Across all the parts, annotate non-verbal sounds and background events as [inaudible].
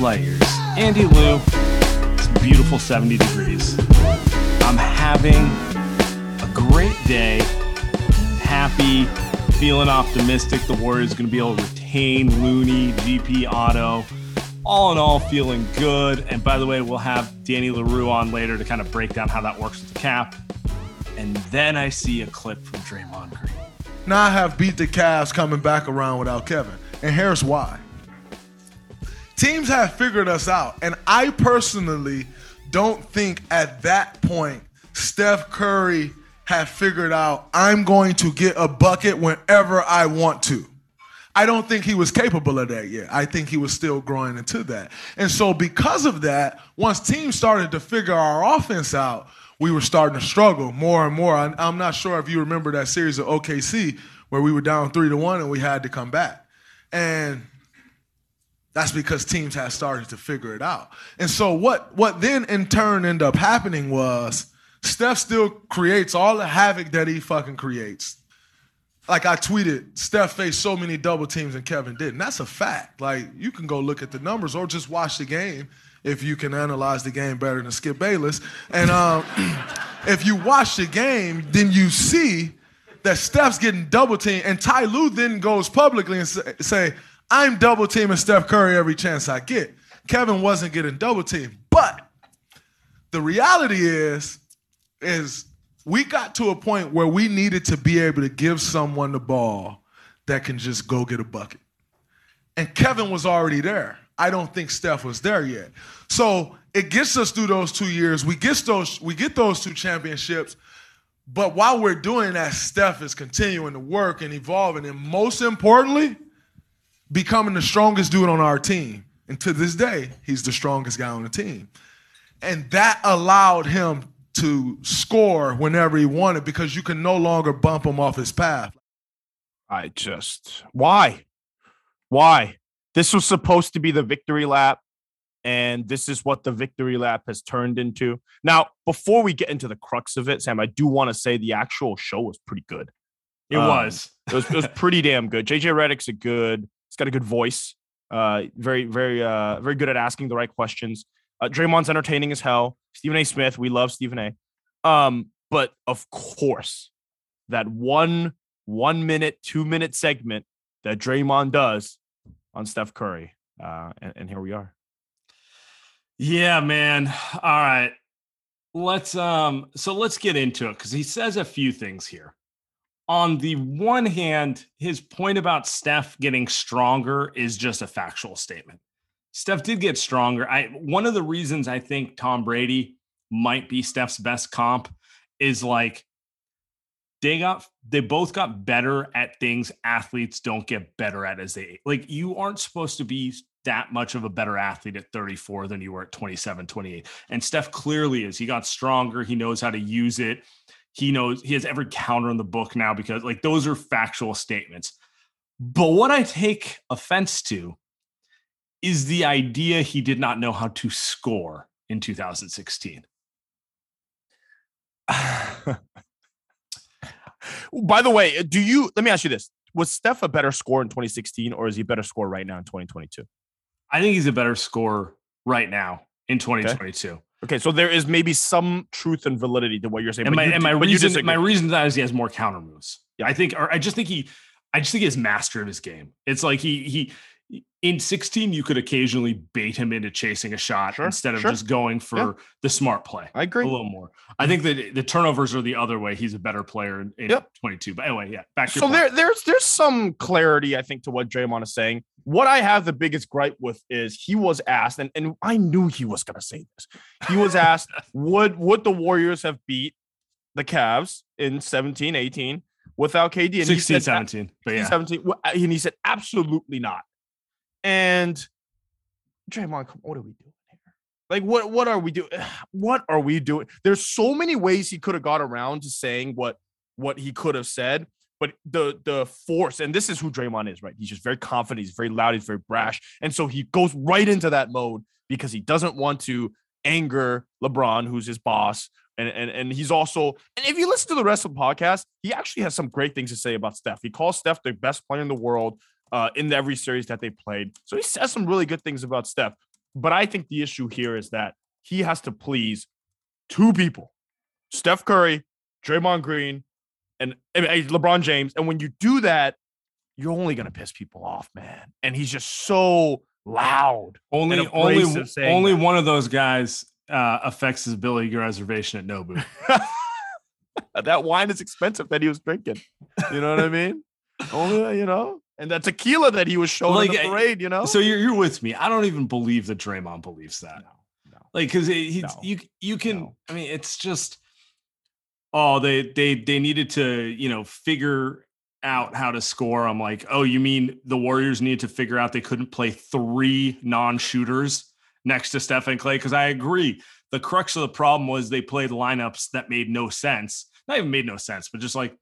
Layers. Andy Liu, it's beautiful 70 degrees. I'm having a great day, happy, feeling optimistic. The Warriors going to be able to retain Looney, GP Otto. All in all, feeling good. And by the way, we'll have Danny Leroux on later to kind of break down how that works with the cap. And then I see a clip from Draymond Green. now I have beat the Cavs coming back around without Kevin. And here's why. Teams have figured us out. And I personally don't think at that point Steph Curry had figured out I'm going to get a bucket whenever I want to. I don't think he was capable of that yet. I think he was still growing into that. And so, because of that, once teams started to figure our offense out, we were starting to struggle more and more. I, I'm not sure if you remember that series of OKC where we were down three to one and we had to come back. And that's because teams had started to figure it out. And so what what then in turn ended up happening was Steph still creates all the havoc that he fucking creates. Like I tweeted, Steph faced so many double teams and Kevin didn't. That's a fact. Like you can go look at the numbers or just watch the game if you can analyze the game better than Skip Bayless. And um, [clears throat] if you watch the game, then you see that Steph's getting double teamed, and Ty Lue then goes publicly and say, I'm double teaming Steph Curry every chance I get. Kevin wasn't getting double teamed. But the reality is, is we got to a point where we needed to be able to give someone the ball that can just go get a bucket. And Kevin was already there. I don't think Steph was there yet. So it gets us through those two years. We get those, we get those two championships. But while we're doing that, Steph is continuing to work and evolving. And most importantly, becoming the strongest dude on our team. And to this day, he's the strongest guy on the team. And that allowed him to score whenever he wanted because you can no longer bump him off his path. I just why? Why? This was supposed to be the victory lap, and this is what the victory lap has turned into. Now, before we get into the crux of it, Sam, I do want to say the actual show was pretty good. It Um, was. It was, it was [laughs] pretty damn good. JJ Redick's a good. Got a good voice. Uh, very, very, uh, very good at asking the right questions. Uh, Draymond's entertaining as hell. Stephen A. Smith, we love Stephen A. Um, but of course, that one one minute, two minute segment that Draymond does on Steph Curry, uh, and, and here we are. Yeah, man. All right. Let's um so let's get into it cuz he says a few things here. On the one hand, his point about Steph getting stronger is just a factual statement. Steph did get stronger. I one of the reasons I think Tom Brady might be Steph's best comp is like they got they both got better at things athletes don't get better at as they like you aren't supposed to be that much of a better athlete at 34 than you were at 27 28 and steph clearly is. He got stronger. He knows how to use it he knows he has every counter in the book now because like those are factual statements but what i take offense to is the idea he did not know how to score in 2016 [sighs] By the way, do you? Let me ask you this: Was Steph a better scorer in 2016, or is he a better scorer right now in 2022? I think he's a better scorer right now in 2022. Okay, okay so there is maybe some truth and validity to what you're saying. And my, you, and my reason, my reason to that is he has more counter moves. Yeah, I think, or I just think he, I just think he's master of his game. It's like he he in 16 you could occasionally bait him into chasing a shot sure, instead of sure. just going for yeah. the smart play i agree. a little more. I think that the turnovers are the other way. He's a better player in, in yep. 22 but anyway yeah back to so there, there's there's some clarity i think to what Draymond is saying. What i have the biggest gripe with is he was asked and, and i knew he was going to say this. He was asked [laughs] would would the warriors have beat the Cavs in 17 18 without KD and 16 he said, 17 but yeah. 17 and he said absolutely not and Draymond, what are we doing here? Like, what what are we doing? [sighs] What are we doing? There's so many ways he could have got around to saying what what he could have said, but the the force, and this is who Draymond is, right? He's just very confident, he's very loud, he's very brash, and so he goes right into that mode because he doesn't want to anger LeBron, who's his boss. And, and, and he's also, and if you listen to the rest of the podcast, he actually has some great things to say about Steph. He calls Steph the best player in the world uh, in every series that they played. So he says some really good things about Steph. But I think the issue here is that he has to please two people Steph Curry, Draymond Green, and LeBron James. And when you do that, you're only going to piss people off, man. And he's just so loud. Only, only, only one of those guys uh, affects his ability reservation at Nobu. [laughs] [laughs] [laughs] that wine is expensive that he was drinking. You know what I mean? only, you know, and that tequila that he was showing like, in the parade, you know. So you're you're with me. I don't even believe that Draymond believes that. No, no. Like because he's no, you you can. I mean, it's just oh they they they needed to you know figure out how to score. I'm like, oh, you mean the Warriors needed to figure out they couldn't play three non-shooters next to Stephen Clay? Because I agree. The crux of the problem was they played lineups that made no sense. Not even made no sense, but just like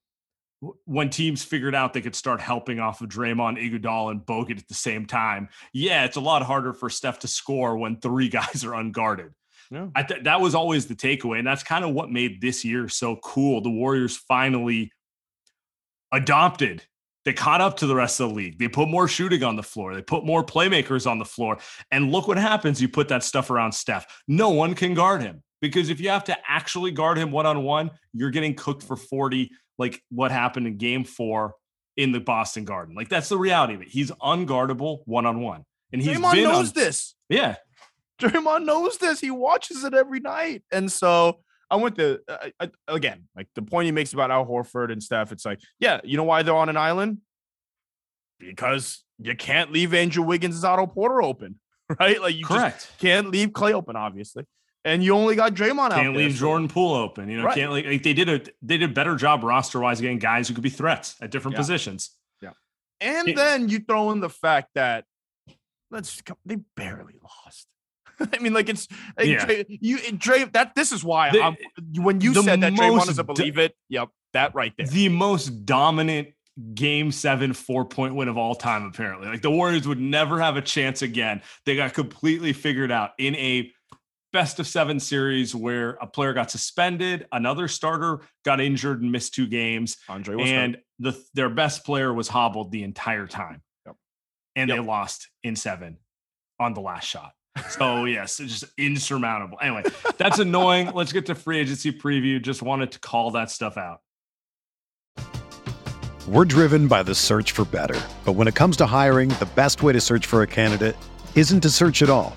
when teams figured out they could start helping off of Draymond, Iguodala, and Bogut at the same time, yeah, it's a lot harder for Steph to score when three [laughs] guys are unguarded. Yeah. Th- that was always the takeaway, and that's kind of what made this year so cool. The Warriors finally adopted. They caught up to the rest of the league. They put more shooting on the floor. They put more playmakers on the floor. And look what happens. You put that stuff around Steph. No one can guard him because if you have to actually guard him one on one, you're getting cooked for 40 like what happened in game four in the Boston Garden. Like that's the reality of it. He's unguardable one on one. And he's Draymond knows this. Yeah. Draymond knows this. He watches it every night. And so I went to, I, again, like the point he makes about Al Horford and stuff. It's like, yeah, you know why they're on an island? Because you can't leave Andrew Wiggins' Otto Porter open, [laughs] right? Like you Correct. can't leave Klay open, obviously and you only got Draymond can't out. Can't leave there, Jordan Poole open. You know, right. can't like, like, they did a they did a better job roster wise getting guys who could be threats at different yeah. positions. Yeah, and it, then you throw in the fact that let's they barely lost. [laughs] I mean, like it's like, yeah. Dray, you eh, Dray. That this is why the, when you said that Draymond doesn't believe do, it. Yep, that right there. The most dominant game seven four point win of all time apparently like the warriors would never have a chance again they got completely figured out in a best of seven series where a player got suspended, another starter got injured and missed two games, Andre and the their best player was hobbled the entire time, yep. and yep. they lost in seven on the last shot. So [laughs] yes, it's just insurmountable. Anyway, that's annoying. Let's get to free agency preview. Just wanted to call that stuff out. We're driven by the search for better, but when it comes to hiring, the best way to search for a candidate isn't to search at all.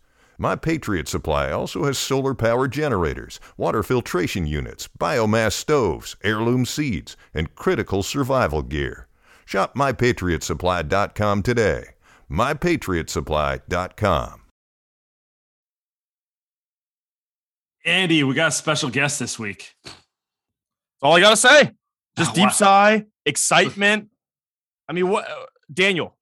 My Patriot Supply also has solar power generators, water filtration units, biomass stoves, heirloom seeds, and critical survival gear. Shop mypatriotsupply.com today. mypatriotsupply.com. Andy, we got a special guest this week. That's all I gotta say. Just Oh, deep wow. sigh, excitement. I mean, what? Uh, Daniel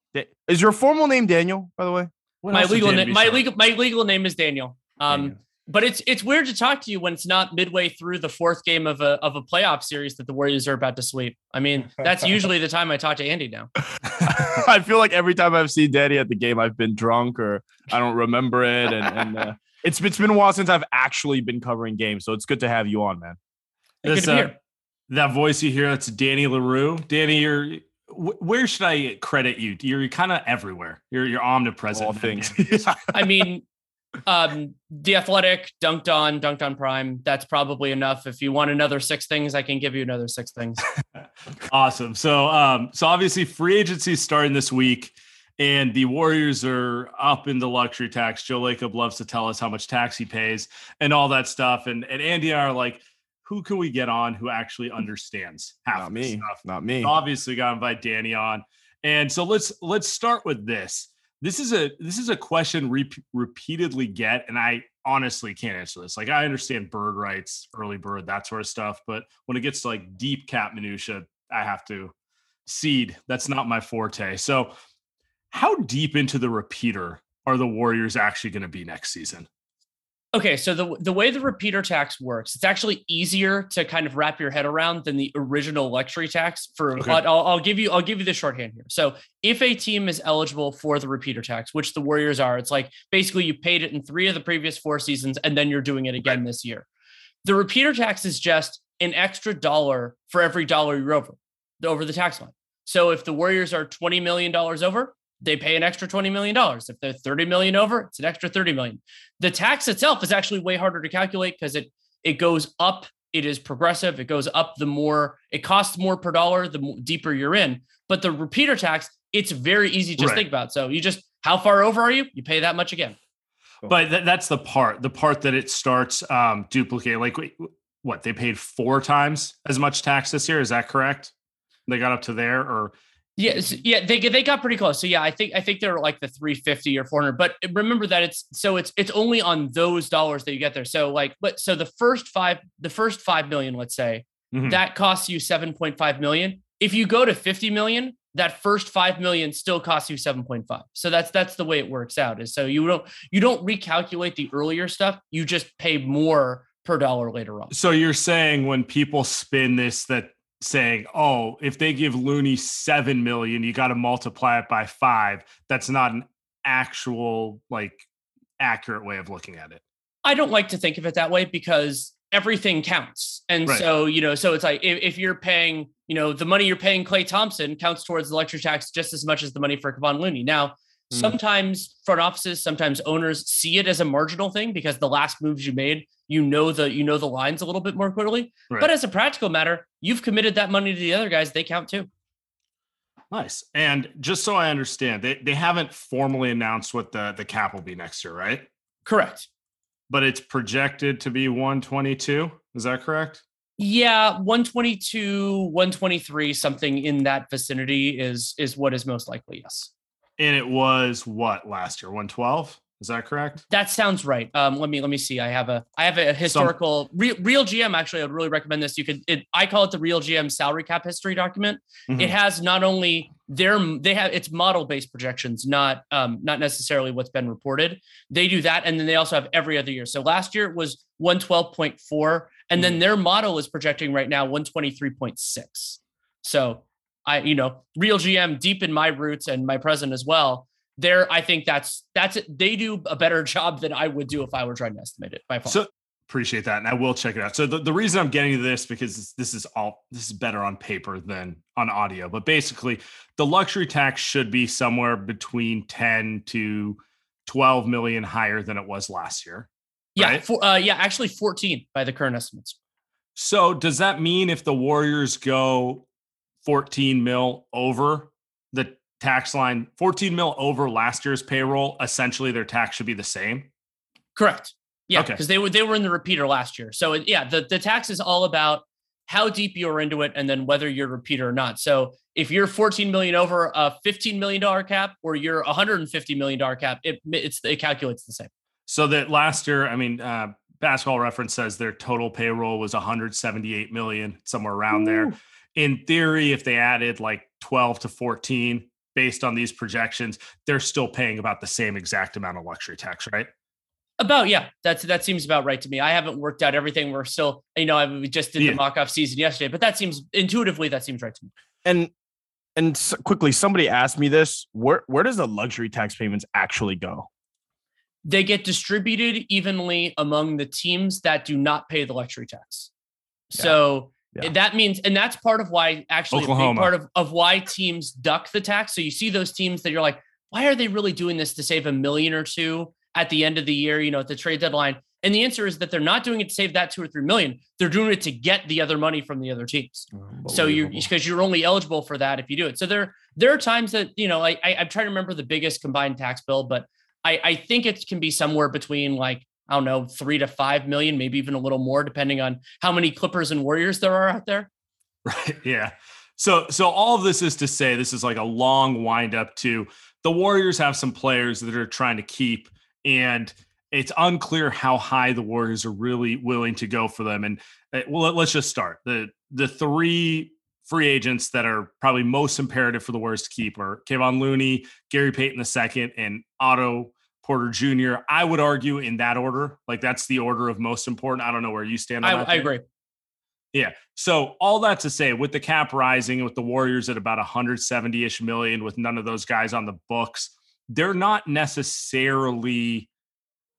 is your formal name Daniel? By the way, What my legal Dan name, my legal, my legal name is Daniel. Um, Daniel. but it's it's weird to talk to you when it's not midway through the fourth game of a of a playoff series that the Warriors are about to sweep. I mean, that's [laughs] usually the time I talk to Andy now. [laughs] I feel like every time I've seen Danny at the game, I've been drunk or I don't remember it, and, and uh, [laughs] it's it's been a while since I've actually been covering games. So it's good to have you on, man. Good This, to uh, here. that voice you hear, that's Danny Leroux. Danny, you're wh- where should I credit you? You're kind of everywhere. You're you're omnipresent. All things. [laughs] I mean, um, the athletic Dunc'd On, Dunc'd On Prime. That's probably enough. If you want another six things, I can give you another six things. [laughs] awesome. So um, so obviously free agency is starting this week. And the Warriors are up in the luxury tax. Joe Lacob loves to tell us how much tax he pays and all that stuff. And and Andy and I are like, who can we get on who actually hmm. understands half Not of this me. stuff? Not me. obviously got to invite Danny on. And so let's let's start with this. This is a this is a question we repeatedly get, and I honestly can't answer this. Like I understand bird rights, early bird, that sort of stuff, but when it gets to like deep cap minutia, I have to cede. That's not my forte. So, how deep into the repeater are the Warriors actually going to be next season? Okay, so the the way the repeater tax works, it's actually easier to kind of wrap your head around than the original luxury tax. For Okay. I'll, I'll give you I'll give you the shorthand here. So if a team is eligible for the repeater tax, which the Warriors are, it's like basically you paid it in three of the previous four seasons, and then you're doing it again this year. The repeater tax is just an extra dollar for every dollar you're over over the tax line. So if the Warriors are twenty million dollars over, they pay an extra twenty million dollars. If they're thirty million over, it's an extra thirty million the tax itself is actually way harder to calculate because it it goes up it is progressive it goes up the more it costs more per dollar the deeper you're in but the repeater tax it's very easy to just Right. think about so you just how far over are you you pay that much again But th- that's the part, the part that it starts um, duplicating. Like, what they paid four times as much tax this year? Is that correct? They got up to there, or yes yeah they they got pretty close so yeah i think i think they're like the 350 or 400 but remember that it's so it's it's only on those dollars that you get there so like but so the first five the first 5 million let's say Mhm. that costs you 7.5 million. If you go to 50 million, that first 5 million still costs you 7.5. So that's that's the way it works out. Is so you don't you don't recalculate the earlier stuff, you just pay more per dollar later on. so you're saying when people spin this, that saying, oh, if they give Looney seven million, you got to multiply it by five. That's not an actual like accurate way of looking at it. I don't like to think of it that way because everything counts. And Right. so, you know, so it's like if, if you're paying, you know, the money you're paying Klay Thompson counts towards the luxury tax just as much as the money for Kevon Looney. Now, Hmm. sometimes front offices, sometimes owners see it as a marginal thing because the last moves you made, you know the you know the lines a little bit more clearly. Right. But as a practical matter, you've committed that money to the other guys, they count too. Nice. And just so I understand, they, they haven't formally announced what the, the cap will be next year, right? Correct. But it's projected to be 122. Is that correct? Yeah, 122, 123, something in that vicinity is is what is most likely, yes. And it was what last year? 112? Is that correct? That sounds right. Um, let me let me see. I have a I have a historical real, RealGM. Actually, I would really recommend this. You could it, I call it the RealGM salary cap history document. Mhm. It has not only their they have it's model based projections, not um not necessarily what's been reported. They do that, and then they also have every other year. So last year it was one twelve point four, and then their model is projecting right now one twenty three point six. So I you know RealGM deep in my roots and my present as well there i think that's that's it. they do a better [laughs] job than i would do if i were trying to estimate it by far So appreciate that, and I will check it out. So the, the reason I'm getting to this because this, this is all this is better on paper than on audio. But basically, the luxury tax should be somewhere between 10 to 12 million higher than it was last year. yeah for, uh, yeah actually 14 by the current estimates So does that mean if the Warriors go 14 mil over the tax line, 14 mil over last year's payroll, essentially their tax should be the same? correct yeah Okay. because they were they were in the repeater last year so it- yeah the, the tax is all about how deep you're into it and then whether you're a repeater or not so if you're 14 million over a 15 million dollar cap or you're 150 million dollar cap it it's it calculates the same So that last year, I mean, uh, basketball reference says their total payroll was 178 million, somewhere around there. In theory, if they added like 12 to 14 based on these projections, they're still paying about the same exact amount of luxury tax, right? About yeah, that's that seems about right to me. I haven't worked out everything. We're still, you know, I, we just did Yeah. the mock off season yesterday, but that seems intuitively that seems right to me. And and s- quickly, somebody asked me this: where where does the luxury tax payments actually go? They get distributed evenly among the teams that do not pay the luxury tax. Yeah. So Yeah. that means, and that's part of why actually a big part of, of why teams duck the tax. So you see those teams that you're like, why are they really doing this to save a million or two at the end of the year, you know, at the trade deadline? And the answer is that they're not doing it to save that two or three million. They're doing it to get the other money from the other teams. Oh, so you because you're only eligible for that if you do it. So there there are times that you know I, I I'm trying to remember the biggest combined tax bill, but I I think it can be somewhere between like I don't know three to five million, maybe even a little more, depending on how many Clippers and Warriors there are out there. [laughs] Right. Yeah. So so all of this is to say this is like a long wind up to the Warriors have some players that are trying to keep and it's unclear how high the Warriors are really willing to go for them and uh, well let- let's just start. The the three free agents that are probably most imperative for the Warriors to keep are Kevon Looney, Gary Payton II and Otto Porter Jr. I would argue in that order. Like that's the order of most important. I don't know where you stand on I, that. I agree. Yeah. So all that to say, with the cap rising, with the Warriors at about 170-ish million, with none of those guys on the books, they're not necessarily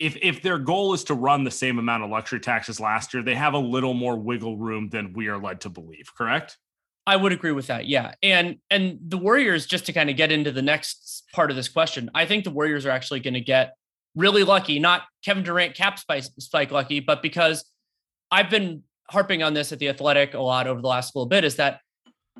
if if their goal is to run the same amount of luxury taxes last year, they have a little more wiggle room than we are led to believe, correct? I would agree with that. Yeah. And and the Warriors, just to kind of get into the next part of this question, I think the Warriors are actually going to get really lucky, not Kevin Durant cap spike, spike lucky, but because I've been harping on this at the athletic a lot over the last little bit, is that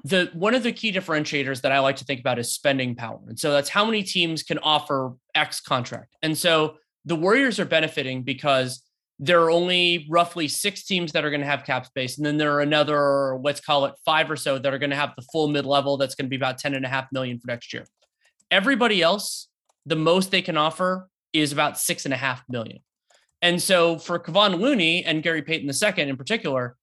the one of the key differentiators that I like to think about is spending power. And so that's how many teams can offer X contract. And so the Warriors are benefiting because there are only roughly six teams that are going to have cap space. And then there are another, let's call it five or so that are going to have the full mid level. That's going to be about 10 and a half million for next year. Everybody else, the most they can offer is about six and a half million. And so for Kevon Looney and Gary Payton II in particular,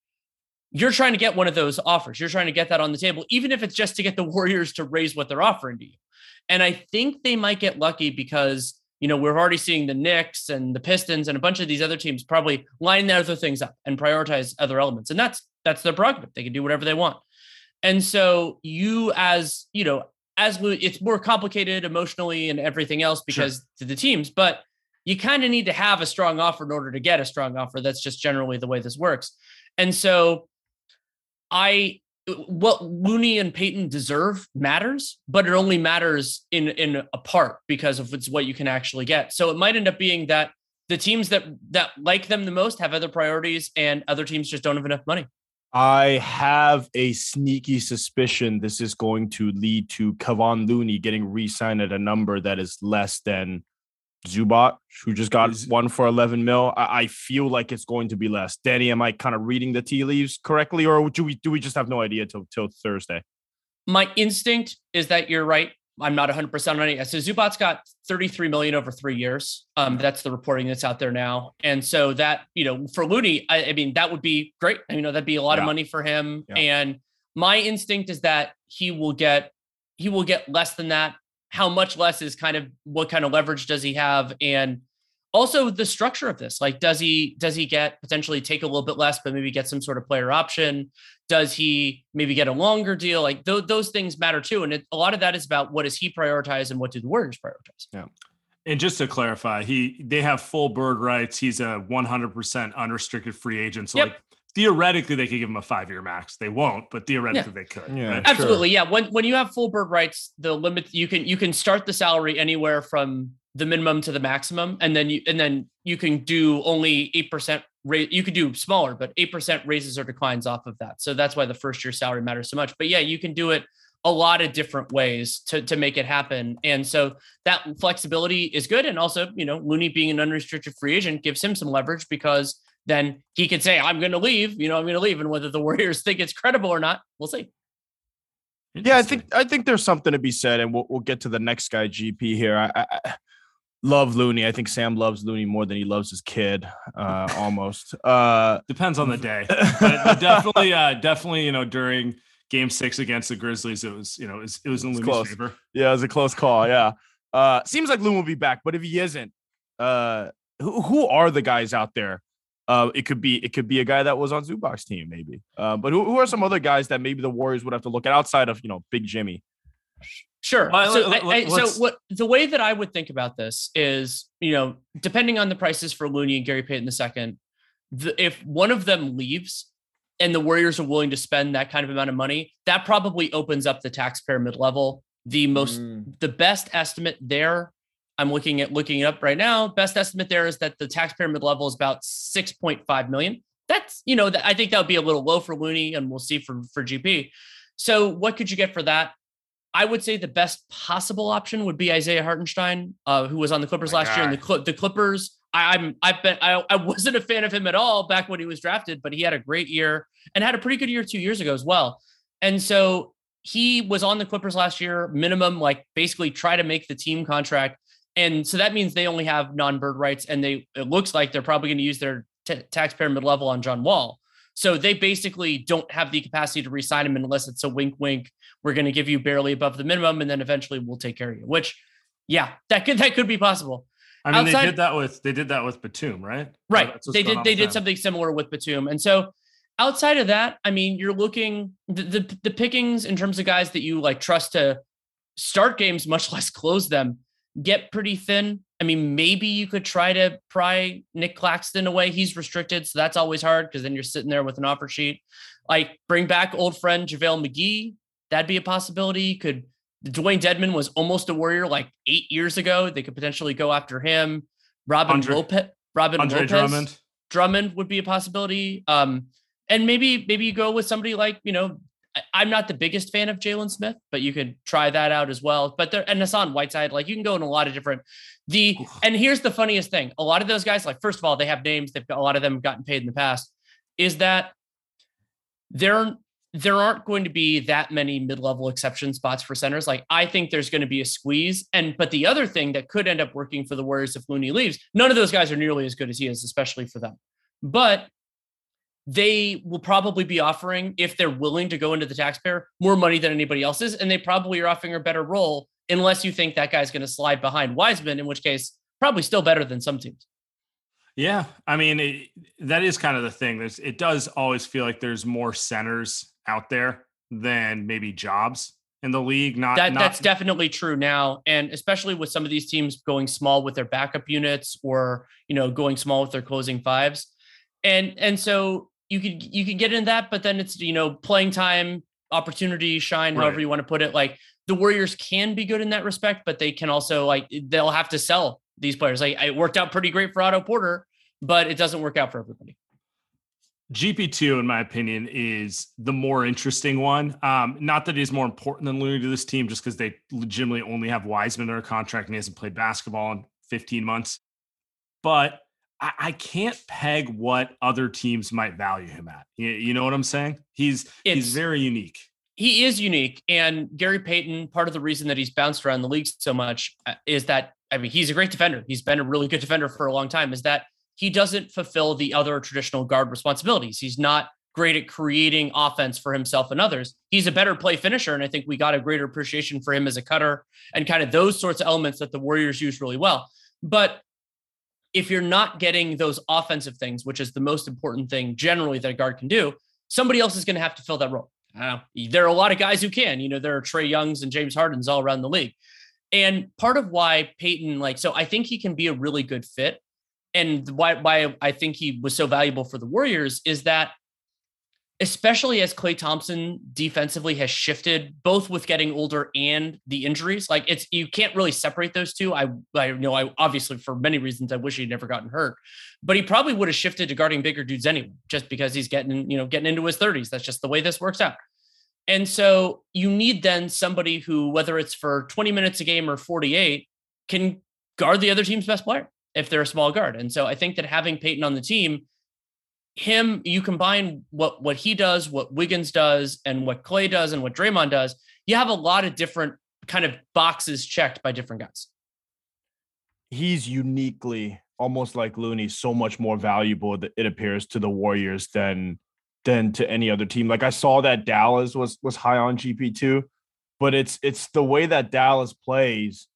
you're trying to get one of those offers. You're trying to get that on the table, even if it's just to get the [laughs] Warriors to raise what they're offering to you. And I think they might get lucky because you know, we're already seeing the Knicks and the Pistons and a bunch of these other teams probably line their other things up and prioritize other elements. And that's that's their prerogative. They can do whatever they want. And so you as, you know, as we, it's more complicated emotionally and everything else because to the teams, but you kind of need to have a strong offer in order to get a strong offer. That's just generally the way this works. And so I what Looney and Payton deserve matters, but it only matters in in a part because of it's what you can actually get. So it might end up being that the teams that that like them the most have other priorities, and other teams just don't have enough money. I have a sneaky suspicion this is going to lead to Kevon Looney getting re-signed at a number that is less than Zubac, who just got Is- one for 11 mil. I, I feel like it's going to be less. Danny, am I kind of reading the tea leaves correctly, or do we do we just have no idea till till Thursday? My instinct is that you're right, I'm not 100% on it. So Zubac's got 33 million over three years. Um, that's the reporting that's out there now. And so that, you know, for Looney, I, I mean, that would be great. You know, that'd be a lot Yeah. of money for him. Yeah. And my instinct is that he will get, he will get less than that. How much less is kind of what kind of leverage does he have? And also the structure of this, like, does he, does he get potentially take a little bit less, but maybe get some sort of player option? does he maybe get a longer deal like th- those things matter too and it, a lot of that is about what does he prioritize and what do the warriors prioritize Yeah. And just to clarify, he they have full bird rights. He's a 100% unrestricted free agent. So Yep. like theoretically they could give him a 5-year max. They won't, but theoretically they could. Yeah. right? absolutely yeah when when you have full bird rights the limit you can you can start the salary anywhere from the minimum to the maximum and then you and then you can do only 8% rate you could do smaller but 8% raises or declines off of that so that's why the first year salary matters so much but yeah you can do it a lot of different ways to to make it happen and so that flexibility is good and also you know looney being an unrestricted free agent gives him some leverage because then he could say i'm going to leave you know i'm going to leave and whether the [laughs] warriors think it's credible or not we'll see Yeah, I think I think there's something to be said, and we'll we'll get to the next guy, GP here. I, I, I love Looney. I think Sam loves Looney more than he loves his kid, uh, [laughs] almost. Uh, Depends on the day. [laughs] but, but definitely, uh, definitely, you know, during game six against the Grizzlies, it was, you know, it was, it was in It's Looney's close. favor. yeah, it was a close call. Yeah, uh, seems like Loon will be back, but if he isn't, uh, who who are the guys out there? Uh, it could be it could be a guy that was on Zubac's team, maybe. Uh, but who, who are some other guys that maybe the Warriors would have to look at outside of you know Big Jimmy? Sure. Well, so, let- I- let- I- so what the way that I would think about this is, you know, depending on the prices for Looney and Gary Payton II, the, if one of them leaves and the Warriors are willing to spend that kind of amount of money, that probably opens up the taxpayer mid level. The most, the best estimate there, I'm looking at looking it up right now. Best estimate there is that the taxpayer mid level is about 6.5 million. That's, you know, I think that would be a little low for Looney, and we'll see for for GP. So, what could you get for that? I would say the best possible option would be Isaiah Hartenstein, uh, who was on the Clippers My last year. And the the Clippers, I, I'm I've been I, I wasn't a fan of him at all back when he was drafted, but he had a great year and had a pretty good year two years ago as well. And so he was on the Clippers last year, minimum like basically try to make the team contract. And so that means they only have non-bird rights, and they it looks like they're probably going to use their t- taxpayer mid level on John Wall. So they basically don't have the capacity to re-sign him unless it's a wink, wink. We're going to give you barely above the minimum, and then eventually we'll take care of you. Which, yeah, that could that could be possible. I mean, Outside- they did that with, they did that with Batum, right? Right. They did they did them. something similar with Batum. And so outside of that, I mean, you're looking the, the the pickings in terms of guys that you like trust to start games, much [laughs] less close them, get pretty thin. I mean, maybe you could try to pry Nic Claxton away. He's restricted, so that's always hard because then you're sitting there with an offer sheet. Like bring back old friend JaVale McGee. That'd be a possibility. You could Dewayne Dedmon was almost a warrior like eight years ago. They could potentially go after him. Robin Andre- Lopez. Robin Andre Lopez. Drummond. Drummond would be a possibility. Um, and maybe maybe you go with somebody like you know I'm not the biggest fan of Jalen Smith, but you could try that out as well. But there and Hassan Whiteside, like you can go in a lot of different. The and here's the funniest thing: a lot of those guys, like first of all, they have names. They've got a lot of them have gotten paid in the past. Is that there? There aren't going to be that many mid-level exception spots for centers. Like I think there's going to be a squeeze. And but the other thing that could end up working for the Warriors if Looney leaves, none of those guys are nearly as good as he is, especially for them. But they will probably be offering, if they're willing to go into the taxpayer, more money than anybody else is. And they probably are offering a better role unless you think that guy's going to slide behind Wiseman, in which case, probably still better than some teams. Yeah, I mean it, that is kind of the thing. There's it does always feel like there's more centers out there than maybe jobs in the league. Not That not, that's definitely true now, and especially with some of these teams going small with their backup units, or you know going small with their closing fives, and and so you could you could get in that, but then it's you know playing time, opportunity, shine, however you want to put it. Like the Warriors can be good in that respect, but they can also like they'll have to sell these players. Like it worked out pretty great for Otto Porter, but it doesn't work out for everybody. GP2, in my opinion, is the more interesting one. Um, not that he's more important than Looney to this team, just because they legitimately only have Wiseman under contract and he hasn't played basketball in 15 months. But I, I can't peg what other teams might value him at. You, you know what I'm saying? He's It's he's very unique. he is unique. And Gary Payton, part of the reason that he's bounced around the league so much uh, is that, I mean, he's a great defender. He's been a really good defender for a long time, is that he doesn't fulfill the other traditional guard responsibilities. He's not great at creating offense for himself and others. He's a better play finisher. And I think we got a greater appreciation for him as a cutter and kind of those sorts of elements that the Warriors use really well. But if you're not getting those offensive things, which is the most important thing generally that a guard can do, somebody else is going to have to fill that role. Know, there are a lot of guys who can. You know, there are Trae Youngs and James Hardens all around the league. And part of why Payton, like, so I think he can be a really good fit. And why why I think he was so valuable for the Warriors is that especially as Klay Thompson defensively has shifted, both with getting older and the injuries. Like it's you can't really separate those two. I I know I obviously for many reasons I wish he'd never gotten hurt, but he probably would have shifted to guarding bigger dudes anyway, just because he's getting you know getting into his 30s. That's just the way this works out. And so you need then somebody who, whether it's for 20 minutes a game or 48, can guard the other team's best player if they're a small guard. And so I think that having Payton on the team him, you combine what what he does, what Wiggins does, and what Klay does, and what Draymond does, you have a lot of different kind of boxes checked by different guys. He's uniquely, almost like Looney, so much more valuable that it appears to the Warriors than than to any other team. Like I saw that Dallas was was high on GP two, but it's it's the way that Dallas plays,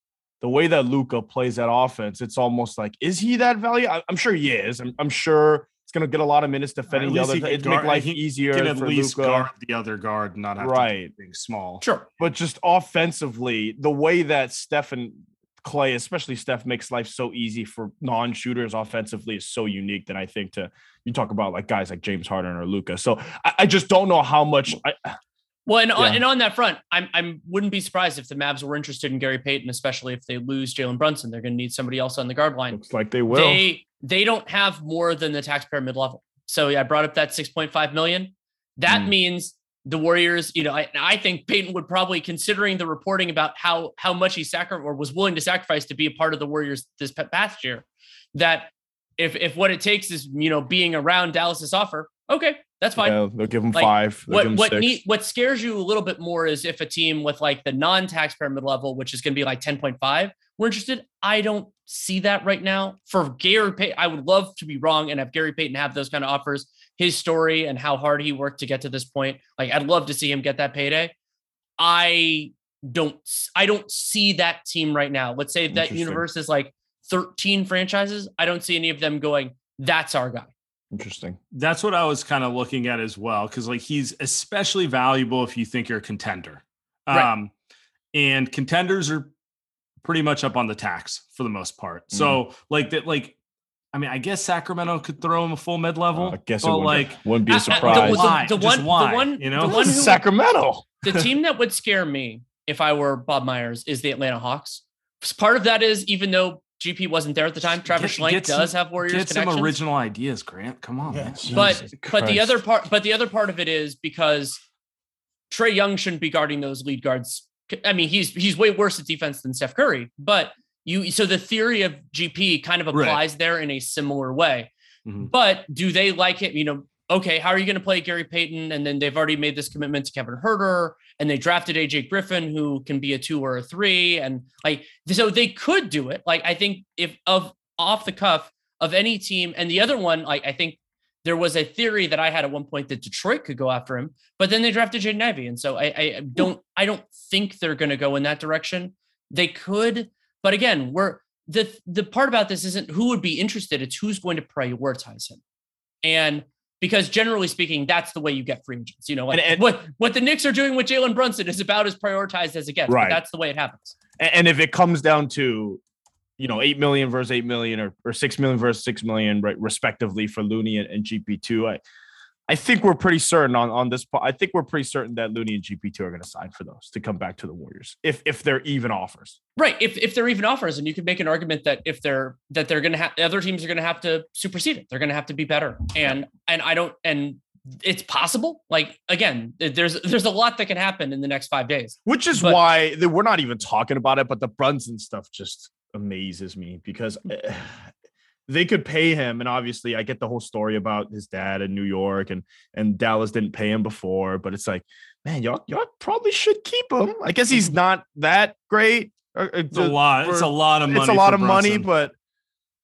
the way that Luka plays that offense. It's almost like is he that value? I, am sure he is. I'm, I'm sure He's going to get a lot of minutes defending the other. It's make life easier can at for least Luka. guard the other guard, not have right. to being small. Sure, but just offensively, the way that Steph and Klay, especially Steph, makes life so easy for non-shooters offensively is so unique that I think to you talk about like guys like James Harden or Luka. So I, I just don't know how much I. Well, and, yeah. on, and on that front, I'm I'm wouldn't be surprised if the Mavs were interested in Gary Payton, especially if they lose Jalen Brunson. They're going to need somebody else on the guard line. Looks like they will. They they don't have more than the taxpayer mid level. So yeah, I brought up that 6.5 million. That mm. means the Warriors, you know, I, I think Payton would probably, considering the reporting about how how much he sacrificed or was willing to sacrifice to be a part of the Warriors this past year, that if if what it takes is you know being around Dallas's offer, okay, that's fine. Yeah, they'll give them like, five. What him what what scares you a little bit more is if a team with like the non-taxpayer mid level, which is going to be like 10.5, we're interested. I don't see that right now. For Gary Payton, I would love to be wrong and have Gary Payton have those kind of offers. His story and how hard he worked to get to this point. Like I'd love to see him get that payday. I don't I don't see that team right now. Let's say that universe is like 13 franchises. I don't see any of them going, that's our guy. Interesting. That's what I was kind of looking at as well. Cause like he's especially valuable if you think you're a contender. Right. Um, and contenders are pretty much up on the tax for the most part. Mm. So like that, like I mean, I guess Sacramento could throw him a full mid level. Uh, I guess but it would, like wouldn't be a surprise. Uh, the, the, the, one, why, the one, you know, the one who, Sacramento. the team that would scare me if I were Bob Myers is the Atlanta Hawks. Part of that is even though GP wasn't there at the time, Travis Schlenk does have Warriors get some original ideas. Grant, come on, yeah, but but the other part, but the other part of it is because Trae Young shouldn't be guarding those lead guards. I mean, he's he's way worse at defense than Steph Curry, but you so the theory of GP kind of applies right. there in a similar way. Mm-hmm. But do they like it? You know, okay, how are you going to play Gary Payton? And then they've already made this commitment to Kevin Huerter, and they drafted AJ Griffin, who can be a two or a three, and like so they could do it. Like I think if of off the cuff of any team, and the other one, like I think there was a theory that I had at one point that Detroit could go after him, but then they drafted Jaden Ivey, and so I, I don't I don't think they're going to go in that direction. They could, but again, we're the the part about this isn't who would be interested; it's who's going to prioritize him. And because generally speaking, that's the way you get free agents. You know, like and, and, what what the Knicks are doing with Jalen Brunson is about as prioritized as it gets. Right. that's the way it happens. And, and if it comes down to, you know, eight million versus eight million, or or six million versus six million, right, respectively for Looney and, and GP two, I I think we're pretty certain on, on this. I think we're pretty certain that Looney and GP2 are going to sign for those to come back to the Warriors if if they're even offers. Right. If if they're even offers, and you can make an argument that if they're that they're going to have other teams are going to have to supersede it. They're going to have to be better. And and I don't and it's possible. Like again, there's there's a lot that can happen in the next five days. Which is but, why we're not even talking about it. But the Brunson stuff just amazes me because. Mm. Eh, They could pay him, and obviously, I get the whole story about his dad in New York, and and Dallas didn't pay him before, but it's like, man, y'all y'all probably should keep him. I guess he's mm-hmm. not that great. uh, uh It's a lot. it's a lot of money. It's a lot for of money, but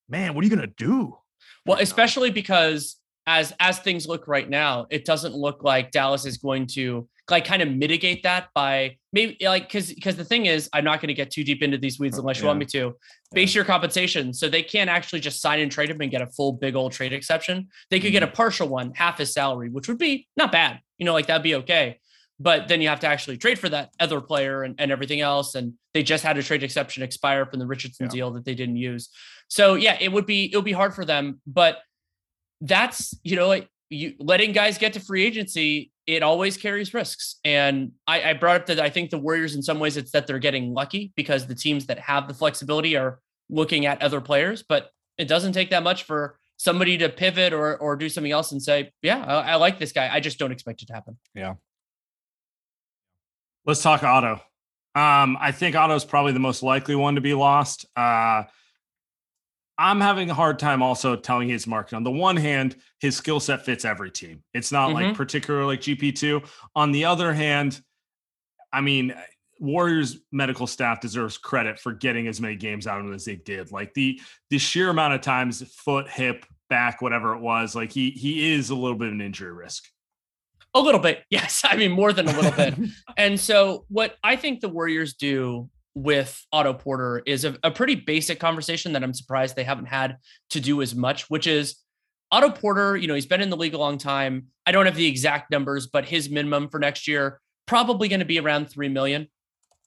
man, what are you gonna do? Well, especially because as as things look right now, it doesn't look like Dallas is going to like kind of mitigate that by maybe like because because the thing is, I'm not going to get too deep into these weeds uh, unless you want me to. Base your compensation, so they can't actually just sign and trade him and get a full big old trade exception. They could get a mm-hmm. partial one, half his salary, which would be not bad. You know, like that'd be okay. But then you have to actually trade for that other player and, and everything else. And they just had a trade exception expire from the Richardson Yeah. deal that they didn't use. So yeah, it would be it would be hard for them. But that's you know you letting guys get to free agency it always carries risks and I, I brought up that i think the warriors in some ways it's that they're getting lucky because the teams that have the flexibility are looking at other players but it doesn't take that much for somebody to pivot or or do something else and say yeah i, I like this guy i just don't expect it to happen Yeah. Let's talk Otto. Um, I think Otto's probably the most likely one to be lost. Uh, I'm having a hard time also telling his market. On the one hand, his skill set fits every team. It's not like Mhm. particularly like GP2. On the other hand, I mean, Warriors medical staff deserves credit for getting as many games out of him as they did. Like the the sheer amount of times foot, hip, back, whatever it was, like he he is a little bit of an injury risk. A little bit, [laughs] yes. I mean, more than a little bit. [laughs] And so, what I think the Warriors do with Otto Porter is a, a pretty basic conversation that I'm surprised they haven't had to do as much, which is Otto Porter. You know, he's been in the league a long time. I don't have the exact numbers, but his minimum for next year probably going to be around three million.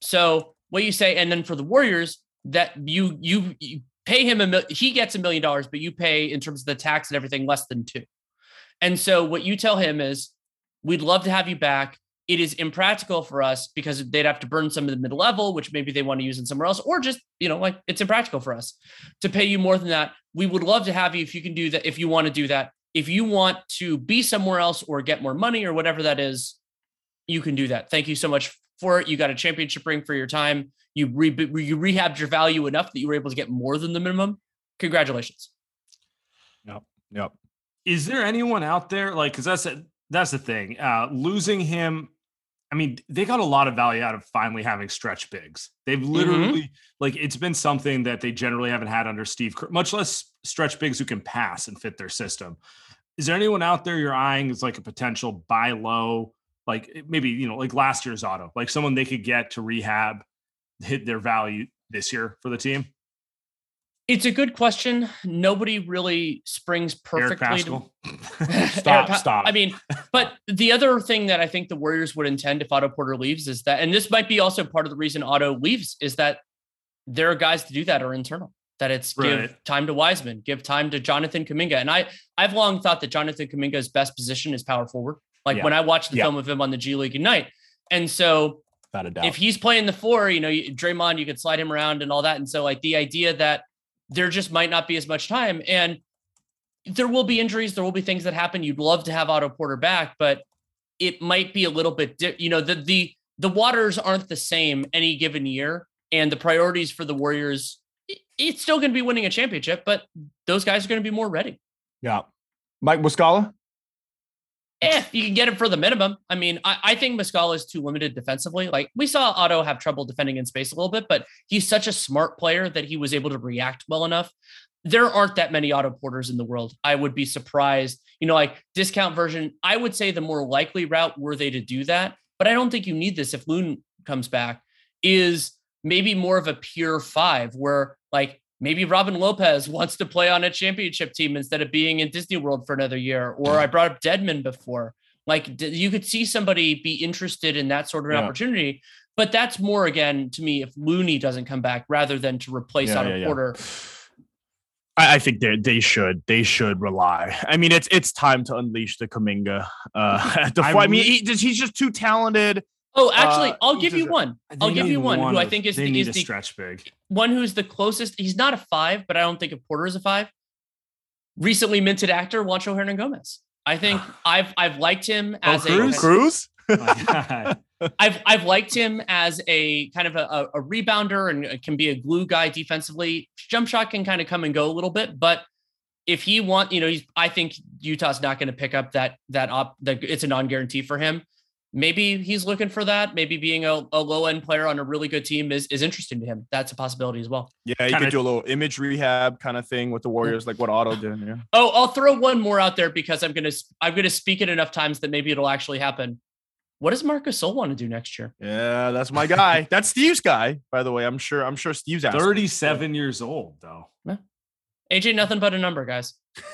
So, what you say, and then for the Warriors, that you you, you pay him a mil- he gets a million dollars, but you pay in terms of the tax and everything less than two. And so, what you tell him is, we'd love to have you back it is impractical for us because they'd have to burn some of the mid level, which maybe they want to use in somewhere else, or just, you know, like it's impractical for us to pay you more than that. We would love to have you if you can do that, if you want to do that. If you want to be somewhere else or get more money or whatever that is, you can do that. Thank you so much for it. You got a championship ring for your time. You re- you rehabbed your value enough that you were able to get more than the minimum. Congratulations. Yep. Yep. Is there anyone out there like because that's a, that's the thing uh losing him i mean they got a lot of value out of finally having stretch bigs. They've literally like it's been something that they generally haven't had under steve Kerr, much less stretch bigs who can pass and fit their system. Is there anyone out there you're eyeing as like a potential buy low like eh, maybe you know like last year's Otto like someone they could get to rehab hit their value this year for the team It's a good question. Nobody really springs perfectly. to-? [laughs] [laughs] Stop, Pa- stop. I mean, but the other thing that I think the Warriors would intend if Otto Porter leaves is that, and this might be also part of the reason Otto leaves, is that there are guys to do that are internal. That it's give time to Wiseman, give time to Jonathan Kuminga. And I I've long thought that Jonathan Kuminga's best position is power forward. Like Yeah. when I watched the Yeah. film of him on the G League Ignite. And so if he's playing the four, you know, Draymond, you could slide him around and all that. And so, like, the idea that there just might not be as much time, and there will be injuries, there will be things that happen. You'd love to have Otto Porter back, but it might be a little bit, di- you know, the the the waters aren't the same any given year, and the priorities for the Warriors, it's still going to be winning a championship, but those guys are going to be more ready. yeah. Mike Muscala? Eh, you can get him for the minimum. I mean, I, I think Muscala is too limited defensively. Like we saw Otto have trouble defending in space a little bit, but he's such a smart player that he was able to react well enough. There aren't that many Otto Porters in the world. I would be surprised. You know, like discount version, I would say the more likely route were they to do that, but I don't think you need this if Loon comes back, is maybe more of a pure five where like maybe Robin Lopez wants to play on a championship team instead of being in Disney World for another year. Or I brought up Dedmon before. Like you could see somebody be interested in that sort of an Yeah. opportunity. But that's more again to me if Looney doesn't come back rather than to replace Yeah, Otto yeah, yeah. Porter. I, I think they they should they should rely. I mean, it's it's time to unleash the Kuminga. Uh, [laughs] at the I I, I mean, re- he, he's just too talented. Oh, actually, Uh, I'll give you one. I'll give you one who I think is they the, need is a the stretch big. one who's the closest. He's not a five, but I don't think of Porter as a five. Recently minted actor Juancho Hernangomez. I think [sighs] I've I've liked him as a Cruz? Cruz. [laughs] I've I've liked him as a kind of a, a, a rebounder and can be a glue guy defensively. Jump shot can kind of come and go a little bit, but if he want, you know, he's I think Utah's not going to pick up that that op that it's a non-guarantee for him. Maybe he's looking for that. Maybe being a, a low end player on a really good team is, is interesting to him. That's a possibility as well. Yeah, you Kinda- could do a little image rehab kind of thing with the Warriors, like what Otto did. Yeah. Oh, I'll throw one more out there because I'm gonna I'm gonna speak it enough times that maybe it'll actually happen. What does Marc Gasol want to do next year? Yeah, that's my guy. [laughs] that's Steve's guy, by the way. I'm sure. I'm sure Steve's asking. 37 years old, though. AJ, nothing but a number, guys. [laughs]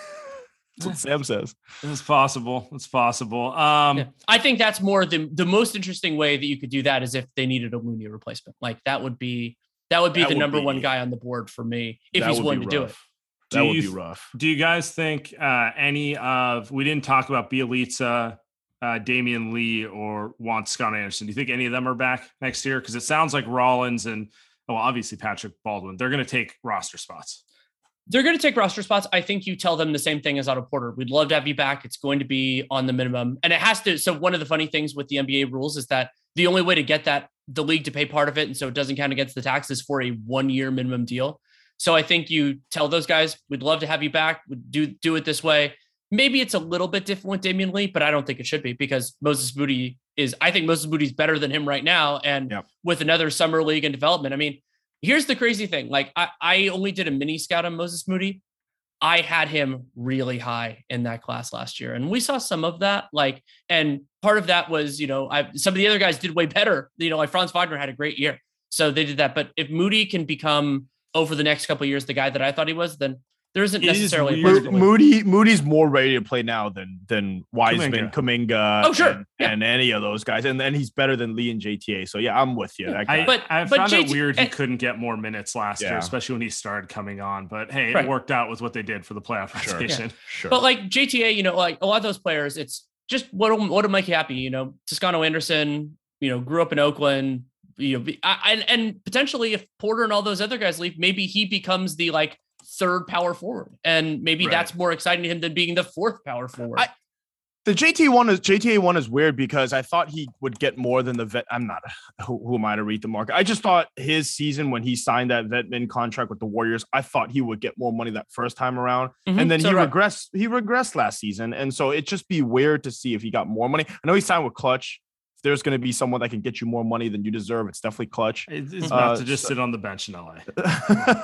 That's what Sam says. It's possible. It's possible. Um, Yeah. I think that's more the the most interesting way that you could do that is if they needed a Looney replacement. Like that would be that would be That the would number one guy on the board for me if he's willing to do it. rough. Do That would you be rough. Do you guys think uh, any of we didn't talk about Bjelica, uh, Damion Lee, or Juan Toscano Anderson? Do you think any of them are back next year? Because it sounds like Rollins and well, obviously Patrick Baldwin. They're going to take roster spots. They're going to take roster spots. I think you tell them the same thing as Otto Porter. We'd love to have you back. It's going to be on the minimum. And it has to. So, one of the funny things with the NBA rules is that the only way to get that, the league to pay part of it, and so it doesn't count against the tax, is for a one year minimum deal. So, I think you tell those guys, we'd love to have you back. We'd do, do it this way. Maybe it's a little bit different with Damion Lee, but I don't think it should be because Moses Moody is, I think Moses Moody's better than him right now. And with another summer league and development, I mean, here's the crazy thing. Like, I, I only did a mini scout on Moses Moody. I had him really high in that class last year, and we saw some of that. Like, and part of that was, you know, I some of the other guys did way better. You know, like Franz Wagner had a great year, so they did that. But if Moody can become over the next couple years the guy that I thought he was, then there isn't It is necessarily. a weird. Moody Moody's more ready to play now than than Wiseman, Kuminga. Kaminga, Oh, sure. and, Yeah. and any of those guys. And then he's better than Lee and JTA. So yeah, I'm with you. That. I, But- I but found it weird he eh, couldn't get more minutes last year, especially when he started coming on. But hey, Right. it worked out with what they did for the playoff Sure. rotation. [laughs] sure. But like JTA, you know, like a lot of those players, it's just what what will make you happy. You know, Toscano Anderson, you know, grew up in Oakland. You know, be- I- and and potentially if Porter and all those other guys leave, maybe he becomes the like third power forward, and maybe Right. that's more exciting to him than being the fourth power forward. I- the JT one is JTA one is weird because I thought he would get more than the vet. I'm not [laughs] who, who am I to read the market? I just thought his season when he signed that vetman contract with the Warriors, I thought he would get more money that first time around. Mhm, and then so he I. regressed. He regressed last season, and so it'd just be weird to see if he got more money. I know he signed with Klutch. If there's going to be someone that can get you more money than you deserve, it's definitely Klutch. It's not Uh, to just so- sit on the bench in LA.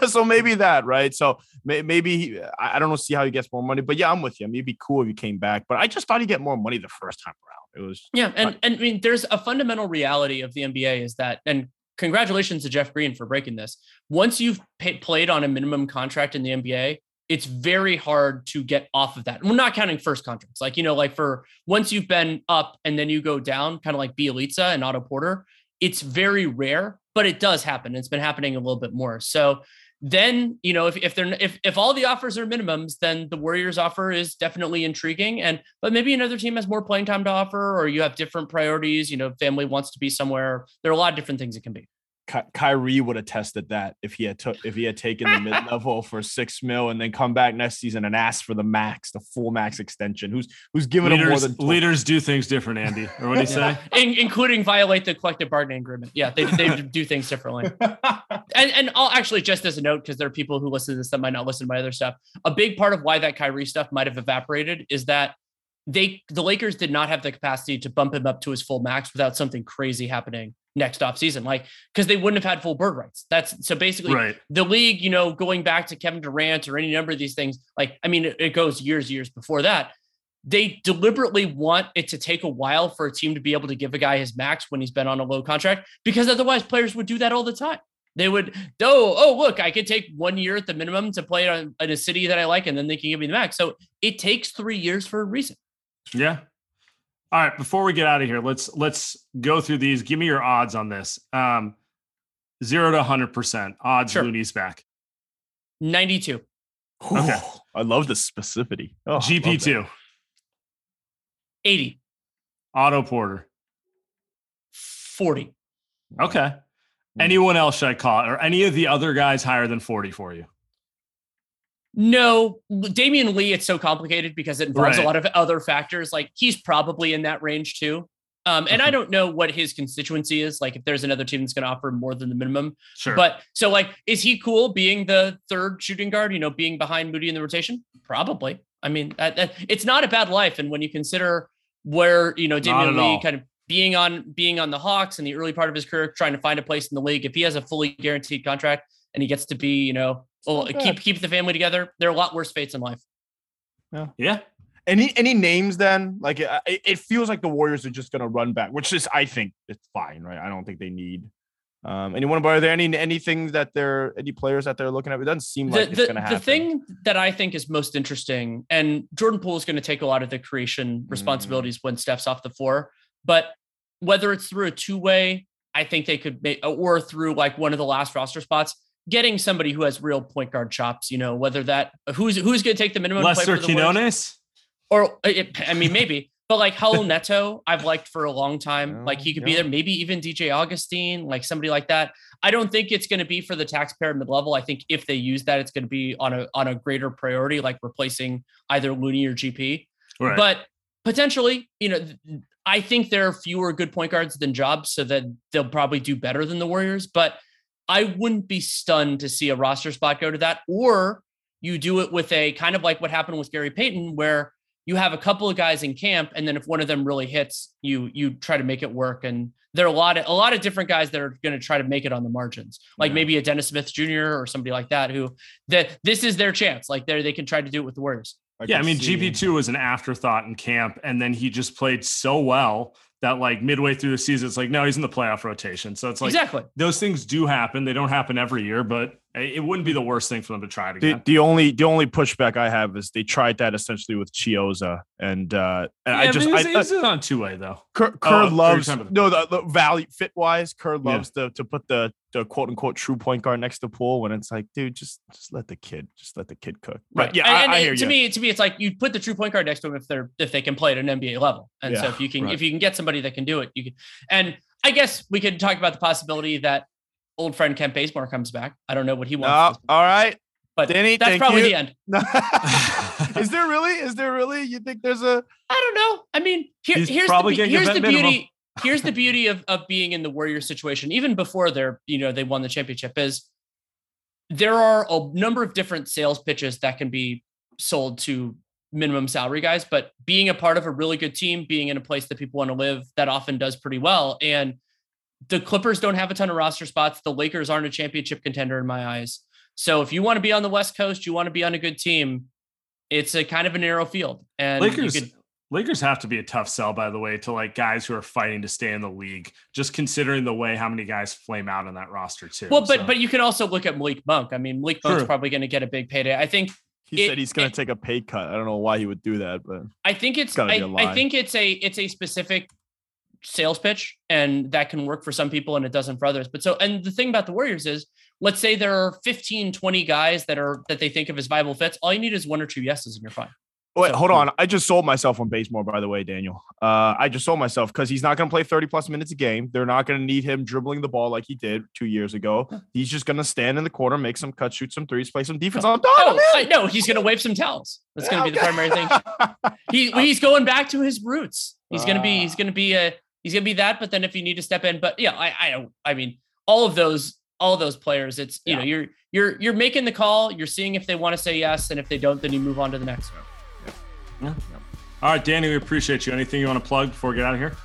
[laughs] so maybe that, right? So may, maybe he, I I don't know, see how he gets more money, but yeah, I'm with you. It'd be cool if he came back, but I just thought he'd get more money the first time around. It was Yeah, and and I mean, there's a fundamental reality of the NBA is that, and congratulations to Jeff Green for breaking this. Once you've pay, played on a minimum contract in the NBA, it's very hard to get off of that. We're not counting first contracts, like you know, like for once you've been up and then you go down, kind of like Bjelica and Otto Porter. It's very rare, but it does happen. It's been happening a little bit more. So then you know if, if they're if, if all the offers are minimums then the warriors offer is definitely intriguing and but maybe another team has more playing time to offer or you have different priorities you know family wants to be somewhere there are a lot of different things it can be Ky- Kyrie would have tested that if he had took if he had taken the mid [laughs] level for six mil and then come back next season and ask for the max, the full max extension. Who's who's giving him more Leaders, than 20 leaders do things different, Andy. Or what do you say? In, including violate the collective bargaining agreement yeah they, they do things differently [laughs] and and I'll actually just as a note because there are people who listen to this that might not listen to my other stuff. A big part of why that Kyrie stuff might have evaporated is that they the Lakers did not have the capacity to bump him up to his full max without something crazy happening next off season, like because they wouldn't have had full bird rights. That's so basically Right. the league. You know, going back to Kevin Durant or any number of these things, like I mean, it, it goes years years before that. They deliberately want it to take a while for a team to be able to give a guy his max when he's been on a low contract, because otherwise players would do that all the time. They would, oh, oh, look, I could take one year at the minimum to play on, in a city that I like, and then they can give me the max. So it takes three years for a reason. Yeah. All right. Before we get out of here, let's let's go through these. Give me your odds on this. Um, zero to hundred percent odds. Sure. Looney's back. 92, Okay. I love the specificity. Oh, GP two. 80, Otto Porter. 40. Okay. Anyone else should I call or any of the other guys higher than forty for you? No, Damion Lee, it's so complicated because it involves Right. a lot of other factors. Like he's probably in that range too. Um, and I Mm-hmm. don't know what his constituency is. Like, if there's another team that's going to offer more than the minimum, Sure. but so like, is he cool being the third shooting guard? You know, being behind Moody in the rotation? Probably. I mean, that, that- it's not a bad life. And when you consider where you know Damion Lee all. kind of being on being on the Hawks in the early part of his career, trying to find a place in the league, if he has a fully guaranteed contract and he gets to be, you know, well, keep keep the family together, there are a lot worse fates in life. yeah. Any any names then? Like it, it it feels like the Warriors are just gonna run back, which is I think it's fine, right? I don't think they need. Um, anyone? But are there any anything that they're any players that they're looking at? It doesn't seem like the, it's the, gonna happen. the thing that I think is most interesting, and Jordan Poole is going to take a lot of the Mm. creation responsibilities when Steph's off the floor, but whether it's through a two way, I think they could make, or through like one of the last roster spots, getting somebody who has real point guard chops. You know, whether that who's who's going to take the minimum to play Lester for the Warriors? Quinones. or it, I mean maybe, [laughs] but like Raul Neto, I've liked for a long time. Like he could be there, maybe even DJ Augustin, like somebody like that. I don't think it's going to be for the taxpayer mid level. I think if they use that, it's going to be on a on a greater priority, like replacing either Looney or GP. Right. But potentially, you know, I think there are fewer good point guards than Jobs, so that they'll probably do better than the Warriors. But I wouldn't be stunned to see a roster spot go to that, or you do it with a kind of like what happened with Gary Payton, where you have a couple of guys in camp, and then if one of them really hits, you you try to make it work. And there are a lot of a lot of different guys that are going to try to make it on the margins, like Yeah. maybe a Dennis Smith Jr. or somebody like that, who that this is their chance. Like they they can try to do it with the Warriors. yeah, I mean, see- GP2 was an afterthought in camp, and then he just played so well that like midway through the season, it's like, no, he's in the playoff rotation. So it's like exactly. those things do happen. They don't happen every year, but it wouldn't be the worst thing for them to try it The, again. the only the only pushback I have is they tried that essentially with Chiozza, and uh, and I just but I, he's on two way though. Kerr, Oh, Kerr you're loves talking no the, the value fit wise. Kerr Yeah. loves to to put the the quote unquote true point guard next to Poole when it's like, dude, just just let the kid just let the kid cook. But yeah, And- I, and I hear to you. me, to me, it's like you put the true point guard next to him if they're if they can play at an NBA level. And so if you can right. if you can get somebody that can do it, you can. And I guess we could talk about the possibility that old friend Kent Bazemore comes back. I don't know what he wants, all right. but Danny, that's probably you. the end. [laughs] is there really? Is there really? You think there's a I don't know. I mean, here, here's the, gonna be- get here's the minimum. beauty. Here's the beauty of of being in the Warriors situation, even before they're you know they won the championship. Is there are a number of different sales pitches that can be sold to minimum salary guys, but being a part of a really good team, being in a place that people want to live, that often does pretty well. And the Clippers don't have a ton of roster spots. The Lakers aren't a championship contender in my eyes. So if you want to be on the West Coast, you want to be on a good team. It's a kind of a narrow field, and Lakers could- Lakers have to be a tough sell, by the way, to like guys who are fighting to stay in the league. Just considering the way how many guys flame out on that roster too. Well, but So- but you can also look at Malik Monk. I mean, Malik Monk's True. probably going to get a big payday. I think he It- said he's gonna take a pay cut. I don't know why he would do that, but I think it's gotta I, be a I lie. think it's a it's a specific sales pitch and that can work for some people and it doesn't for others. But so and the thing about the Warriors is let's say there are 15 20 guys that are that they think of as viable fits. All you need is one or two yeses and you're fine. Wait, So- hold on. I just sold myself on Bazemore, by the way, Daniel. Uh, I just sold myself because he's not going to play 30 plus minutes a game. They're not going to need him dribbling the ball like he did two years ago. He's just going to stand in the corner, make some cuts, shoot some threes, play some defense. I'm done. Oh, I'm know he's going to wave some towels. That's going to be the primary thing. [laughs] He he's going back to his roots. He's going to be he's Ah. going to be a he's going to be that. But then if you need to step in, but yeah, I I don't. I mean, all of those all of those players. It's you know you're you're you're making the call. You're seeing if they want to say yes, and if they don't, then you move on to the next. Yeah. All right, Danny, we appreciate you. Anything you want to plug before we get out of here?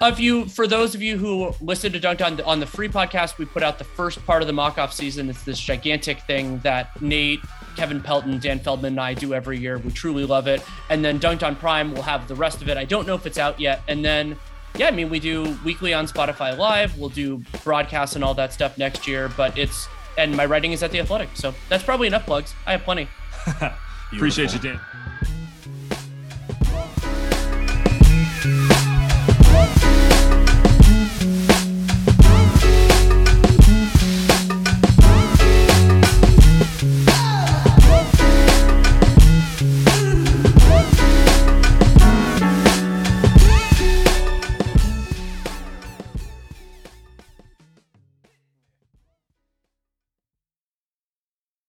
Of you, for those of you who listened to Dunc'd On on the free podcast, we put out the first part of the mock off season. It's this gigantic thing that Nate, Kevin Pelton, Dan Feldman, and I do every year. We truly love it. And then Dunc'd On Prime will have the rest of it. I don't know if it's out yet. And then, yeah, I mean, we do weekly on Spotify Live. We'll do broadcasts and all that stuff next year. But it's and my writing is at the Athletic, so that's probably enough plugs. I have plenty. [laughs] Appreciate you, Dan.